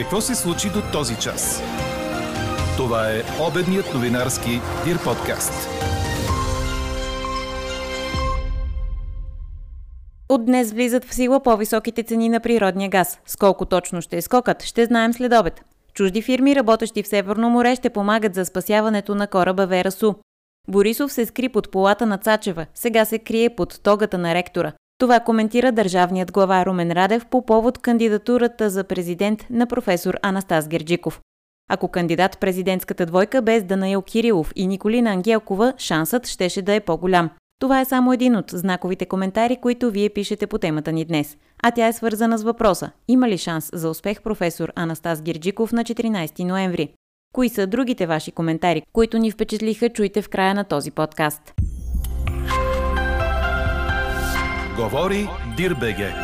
Какво се случи до този час? Това е обедният новинарски Дир подкаст. От днес влизат в сила по-високите цени на природния газ. С колко точно ще е скокът, ще знаем след обед. Чужди фирми, работещи в Северно море, ще помагат за спасяването на кораба Верасу. Борисов се скри под полата на Цачева, сега се крие под тогата на ректора. Това коментира държавният глава Румен Радев по повод кандидатурата за президент на професор Анастас Герджиков. Ако кандидат президентската двойка без Данаил Кирилов и Николина Ангелкова, шансът щеше да е по-голям. Това е само един от знаковите коментари, които вие пишете по темата ни днес. А тя е свързана с въпроса – има ли шанс за успех професор Анастас Герджиков на 14 ноември? Кои са другите ваши коментари, които ни впечатлиха, чуйте в края на този подкаст. Говори Дирбеге.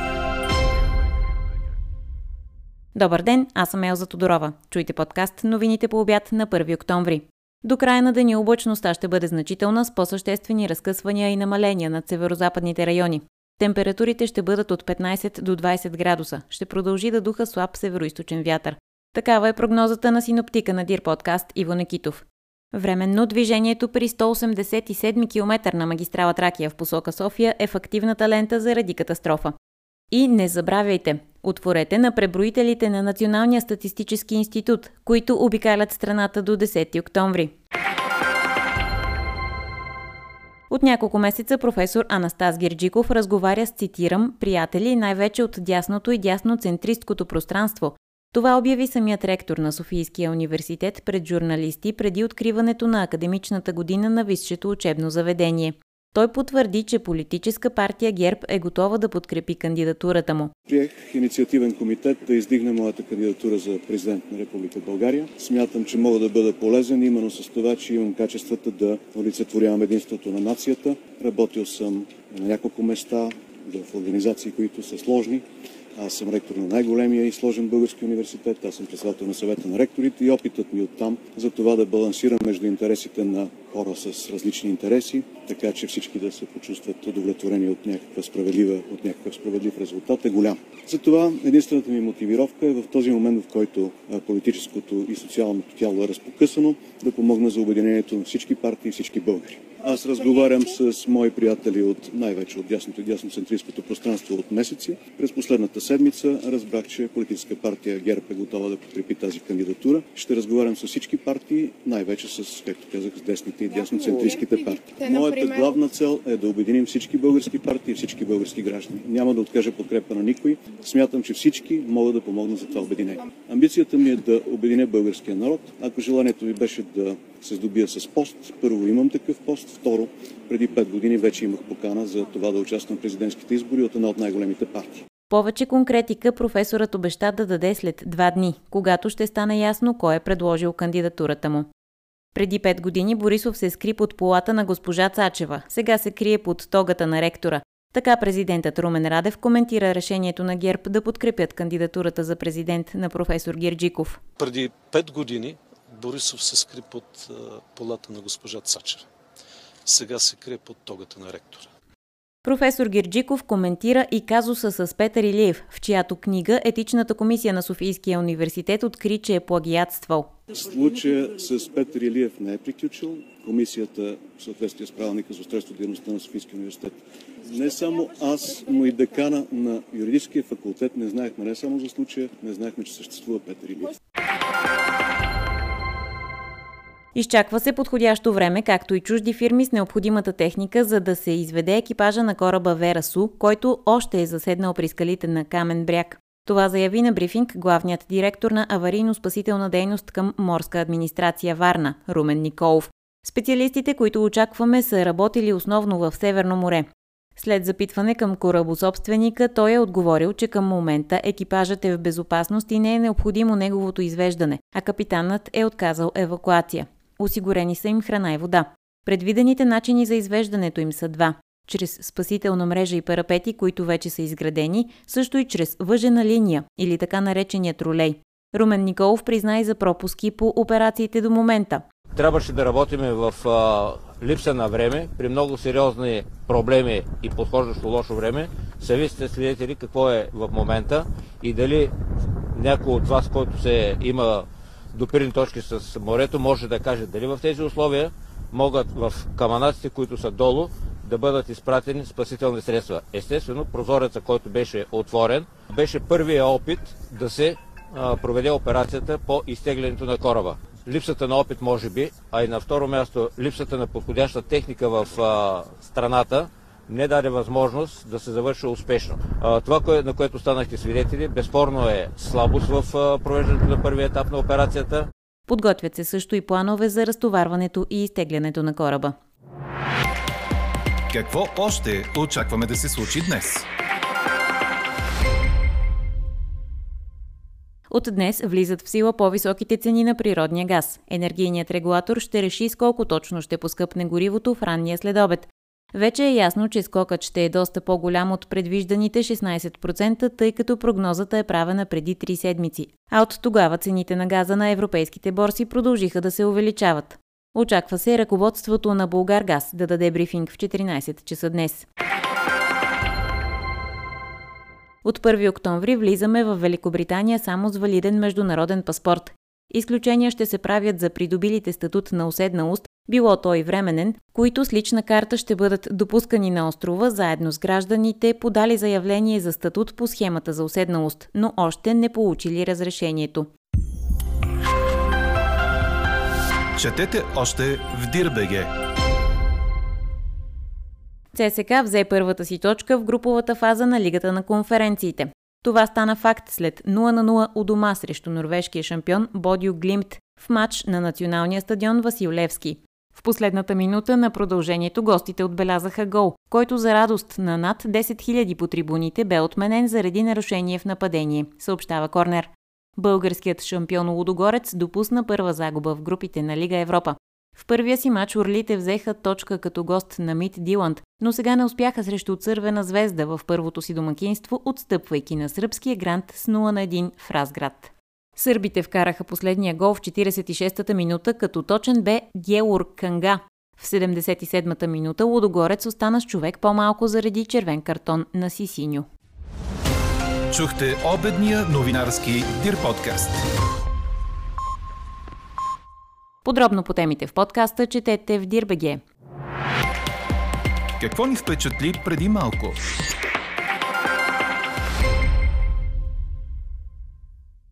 Добър ден, аз съм Елза Тодорова. Чуйте подкаст новините по обяд на 1 октомври. До края на деня облачността ще бъде значителна с по-съществени разкъсвания и намаления над северо-западните райони. Температурите ще бъдат от 15 до 20 градуса. Ще продължи да духа слаб североисточен вятър. Такава е прогнозата на синоптика на Дир подкаст Иво Некитов. Временно движението при 187 км на магистрала Тракия в посока София е в активната лента заради катастрофа. И не забравяйте, отворете на преброителите на Националния статистически институт, които обикалят страната до 10 октомври. От няколко месеца професор Анастас Герджиков разговаря с, цитирам, приятели най-вече от дясното и дясноцентристското пространство, това обяви самият ректор на Софийския университет пред журналисти преди откриването на академичната година на висшето учебно заведение. Той потвърди, че политическа партия ГЕРБ е готова да подкрепи кандидатурата му. Приех инициативен комитет да издигне моята кандидатура за президент на Република България. Смятам, че мога да бъда полезен именно с това, че имам качествата да олицетворявам единството на нацията. Работил съм на няколко места в организации, които са сложни аз съм ректор на най-големия и сложен български университет. Аз съм председател на съвета на ректорите и опитът ми оттам за това да балансирам между интересите на хора с различни интереси, така че всички да се почувстват удовлетворени от, някаква справедлива, от някакъв справедлив резултат е голям. Затова единствената ми мотивировка е в този момент, в който политическото и социалното тяло е разпокъсано, да помогна за обединението на всички партии и всички българи. Аз разговарям с мои приятели от най-вече от дясното и дясноцентристското пространство от месеци. През последната седмица разбрах, че политическа партия ГЕРБ е готова да подкрепи тази кандидатура. Ще разговарям с всички партии, най-вече с, както казах, с десните и дясноцентристските партии. Моята главна цел е да обединим всички български партии и всички български граждани. Няма да откажа подкрепа на никой. Смятам, че всички могат да помогнат за това обединение. Амбицията ми е да обединя българския народ. Ако желанието ви беше да се здобия с пост. Първо имам такъв пост. Второ, преди 5 години вече имах покана за това да участвам в президентските избори от една от най-големите партии. Повече конкретика професорът обеща да даде след два дни, когато ще стане ясно кой е предложил кандидатурата му. Преди пет години Борисов се скри под полата на госпожа Цачева, сега се крие под тогата на ректора. Така президентът Румен Радев коментира решението на ГЕРБ да подкрепят кандидатурата за президент на професор Герджиков. Преди пет години Борисов се скри под полата на госпожа Цачер. Сега се крие под тогата на ректора. Професор Герджиков коментира и казуса с Петър Илиев, в чиято книга Етичната комисия на Софийския университет откри, че е плагиатствал. Случая с Петър Илиев не е приключил. Комисията в съответствие с правилника за устройство дейността на Софийския университет. Не само аз, но и декана на юридическия факултет не знаехме не само за случая, не знаехме, че съществува Петър Илиев. Изчаква се подходящо време, както и чужди фирми с необходимата техника, за да се изведе екипажа на кораба Верасу, който още е заседнал при скалите на Камен бряг. Това заяви на брифинг главният директор на аварийно-спасителна дейност към морска администрация Варна, Румен Николов. Специалистите, които очакваме, са работили основно в Северно море. След запитване към корабособственика, той е отговорил, че към момента екипажът е в безопасност и не е необходимо неговото извеждане, а капитанът е отказал евакуация. Осигурени са им храна и вода. Предвидените начини за извеждането им са два чрез спасителна мрежа и парапети, които вече са изградени, също и чрез въжена линия или така наречения тролей. Румен Николов призна и за пропуски по операциите до момента. Трябваше да работим в а, липса на време, при много сериозни проблеми и подхождащо лошо време. Сами сте свидетели какво е в момента и дали някой от вас, който се има допирни точки с морето, може да каже дали в тези условия могат в каманаците, които са долу, да бъдат изпратени спасителни средства. Естествено, прозореца, който беше отворен, беше първия опит да се проведе операцията по изтеглянето на кораба. Липсата на опит, може би, а и на второ място липсата на подходяща техника в страната не даде възможност да се завърши успешно. Това, на което станахте свидетели, безспорно е слабост в провеждането на първия етап на операцията. Подготвят се също и планове за разтоварването и изтеглянето на кораба. Какво още очакваме да се случи днес? От днес влизат в сила по-високите цени на природния газ. Енергийният регулатор ще реши с колко точно ще поскъпне горивото в ранния следобед. Вече е ясно, че скокът ще е доста по-голям от предвижданите 16%, тъй като прогнозата е правена преди 3 седмици. А от тогава цените на газа на европейските борси продължиха да се увеличават. Очаква се ръководството на Булгаргаз да даде брифинг в 14 часа днес. От 1 октомври влизаме в Великобритания само с валиден международен паспорт. Изключения ще се правят за придобилите статут на уседналост, било той временен, които с лична карта ще бъдат допускани на острова заедно с гражданите, подали заявление за статут по схемата за уседналост, но още не получили разрешението. Четете още в Дирбеге. ЦСК взе първата си точка в груповата фаза на Лигата на конференциите. Това стана факт след 0 на 0 у дома срещу норвежкия шампион Бодио Глимт в матч на националния стадион Васил Левски. В последната минута на продължението гостите отбелязаха гол, който за радост на над 10 000 по трибуните бе отменен заради нарушение в нападение, съобщава Корнер. Българският шампион Лудогорец допусна първа загуба в групите на Лига Европа. В първия си матч Орлите взеха точка като гост на Мит Диланд, но сега не успяха срещу Цървена звезда в първото си домакинство, отстъпвайки на сръбския грант с 0 на 1 в Разград. Сърбите вкараха последния гол в 46-та минута, като точен бе Геур Канга. В 77-та минута Лудогорец остана с човек по-малко заради червен картон на Сисиньо. Чухте обедния новинарски Дир подкаст. Подробно по темите в подкаста четете в Дирбеге. Какво ни впечатли преди малко?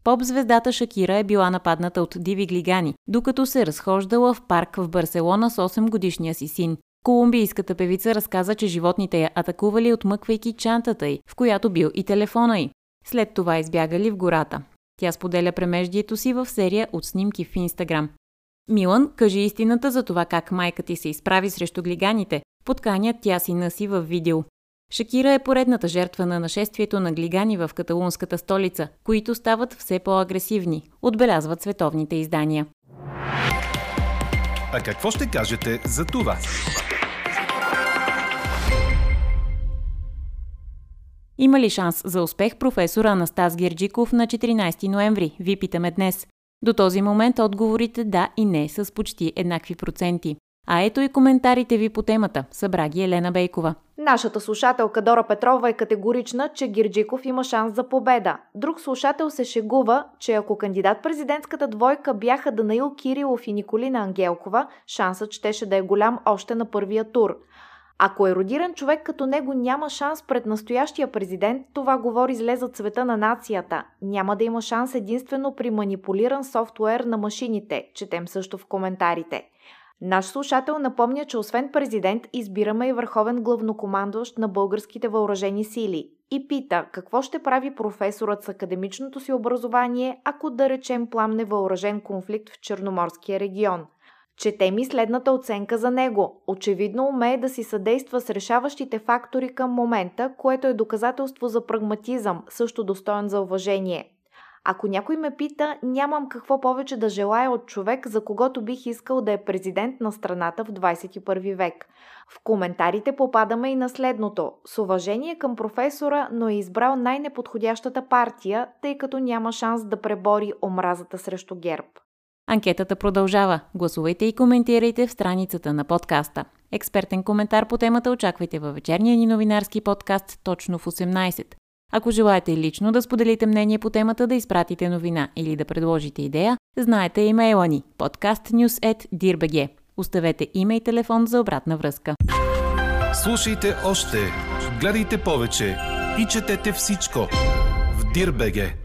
Поп-звездата Шакира е била нападната от диви глигани, докато се разхождала в парк в Барселона с 8 годишния си син. Колумбийската певица разказа, че животните я атакували, отмъквайки чантата й, в която бил и телефона й. След това избягали в гората. Тя споделя премеждието си в серия от снимки в Инстаграм. Милан кажи истината за това как майка ти се изправи срещу глиганите. Подканя тя сина си в видео. Шакира е поредната жертва на нашествието на глигани в каталунската столица, които стават все по-агресивни, отбелязват световните издания. А какво ще кажете за това? Има ли шанс за успех професора Анастас Герджиков на 14 ноември? Ви питаме днес. До този момент отговорите да и не с почти еднакви проценти. А ето и коментарите ви по темата, събра ги Елена Бейкова. Нашата слушателка Дора Петрова е категорична, че Гирджиков има шанс за победа. Друг слушател се шегува, че ако кандидат-президентската двойка бяха Данаил Кирилов и Николина Ангелкова, шансът щеше да е голям още на първия тур. Ако еродиран човек като него няма шанс пред настоящия президент, това говори зле за цвета на нацията. Няма да има шанс единствено при манипулиран софтуер на машините, четем също в коментарите. Наш слушател напомня, че освен президент избираме и върховен главнокомандващ на българските въоръжени сили и пита какво ще прави професорът с академичното си образование, ако да речем пламне въоръжен конфликт в Черноморския регион. Чете ми следната оценка за него. Очевидно умее да си съдейства с решаващите фактори към момента, което е доказателство за прагматизъм, също достоен за уважение. Ако някой ме пита, нямам какво повече да желая от човек, за когото бих искал да е президент на страната в 21 век. В коментарите попадаме и на следното. С уважение към професора, но е избрал най-неподходящата партия, тъй като няма шанс да пребори омразата срещу ГЕРБ. Анкетата продължава. Гласувайте и коментирайте в страницата на подкаста. Експертен коментар по темата очаквайте във вечерния ни новинарски подкаст точно в 18. Ако желаете лично да споделите мнение по темата, да изпратите новина или да предложите идея, знаете имейла ни podcastnews.dirbg. Оставете име и телефон за обратна връзка. Слушайте още, гледайте повече и четете всичко в Дирбеге.